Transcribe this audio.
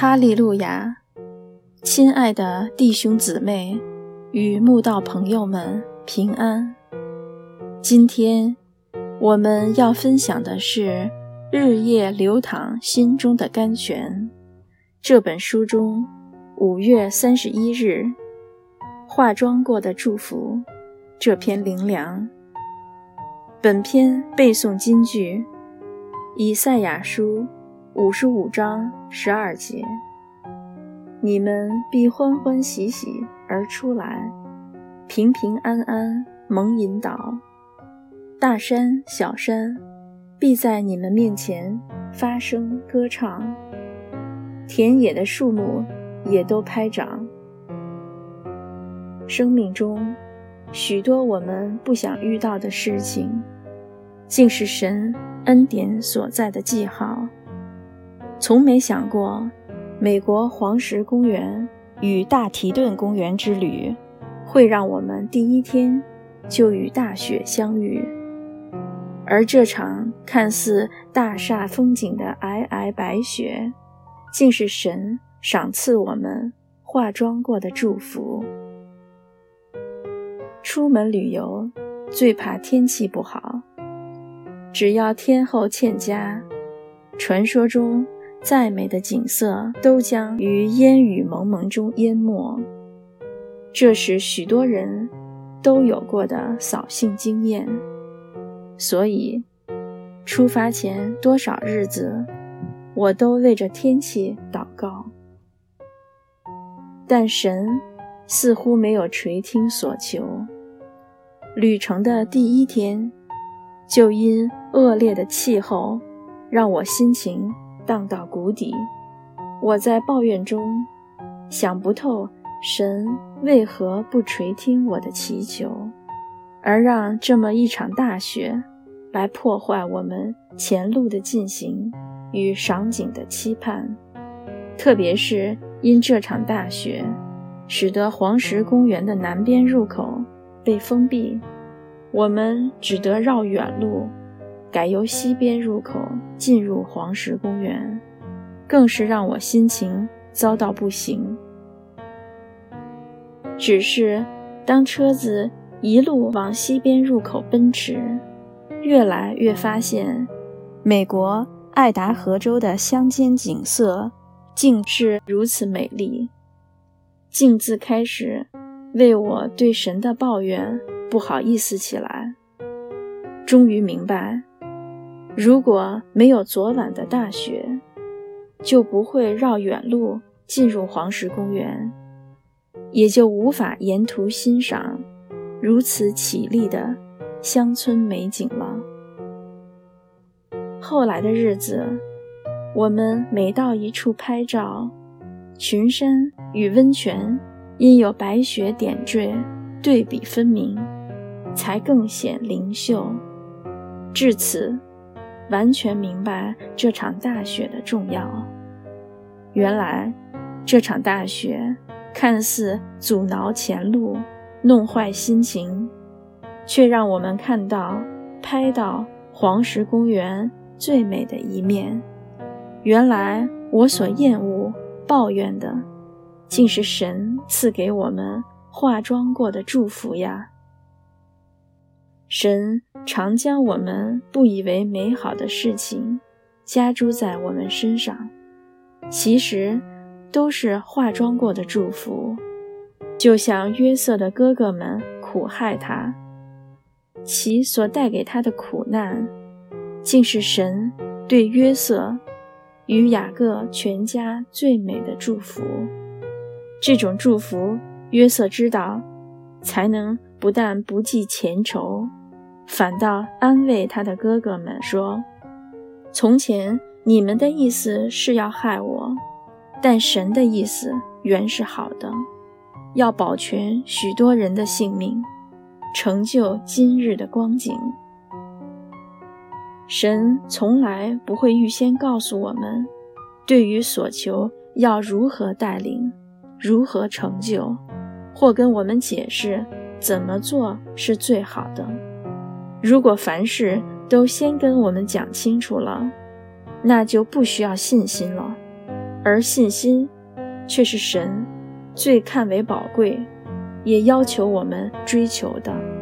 哈利路亚！亲爱的弟兄姊妹与慕道朋友们，平安！今天我们要分享的是《日夜流淌心中的甘泉》这本书中五月三十一日化妆过的祝福这篇灵粮。本篇背诵金句：以赛亚书。五十五章十二节，你们必欢欢喜喜而出来，平平安安蒙引导。大山小山必在你们面前发声歌唱，田野的树木也都拍掌。生命中许多我们不想遇到的事情，竟是神恩典所在的记号。从没想过，美国黄石公园与大提顿公园之旅，会让我们第一天就与大雪相遇。而这场看似大煞风景的皑皑白雪，竟是神赏赐我们化妆过的祝福。出门旅游最怕天气不好，只要天后欠佳，传说中。再美的景色都将于烟雨蒙蒙中淹没，这是许多人都有过的扫兴经验。所以，出发前多少日子，我都为着天气祷告。但神似乎没有垂听所求。旅程的第一天，就因恶劣的气候，让我心情。荡到谷底，我在抱怨中想不透神为何不垂听我的祈求，而让这么一场大雪来破坏我们前路的进行与赏景的期盼。特别是因这场大雪，使得黄石公园的南边入口被封闭，我们只得绕远路。改由西边入口进入黄石公园，更是让我心情糟到不行。只是当车子一路往西边入口奔驰，越来越发现，美国爱达荷州的乡间景色竟是如此美丽，竟自开始为我对神的抱怨不好意思起来。终于明白。如果没有昨晚的大雪，就不会绕远路进入黄石公园，也就无法沿途欣赏如此绮丽的乡村美景了。后来的日子，我们每到一处拍照，群山与温泉因有白雪点缀，对比分明，才更显灵秀。至此。完全明白这场大雪的重要。原来，这场大雪看似阻挠前路、弄坏心情，却让我们看到、拍到黄石公园最美的一面。原来，我所厌恶、抱怨的，竟是神赐给我们化妆过的祝福呀！神常将我们不以为美好的事情加诸在我们身上，其实都是化妆过的祝福。就像约瑟的哥哥们苦害他，其所带给他的苦难，竟是神对约瑟与雅各全家最美的祝福。这种祝福，约瑟知道，才能不但不计前仇。反倒安慰他的哥哥们说：“从前你们的意思是要害我，但神的意思原是好的，要保全许多人的性命，成就今日的光景。神从来不会预先告诉我们，对于所求要如何带领，如何成就，或跟我们解释怎么做是最好的。”如果凡事都先跟我们讲清楚了那就不需要信心了。而信心却是神最看为宝贵也要求我们追求的。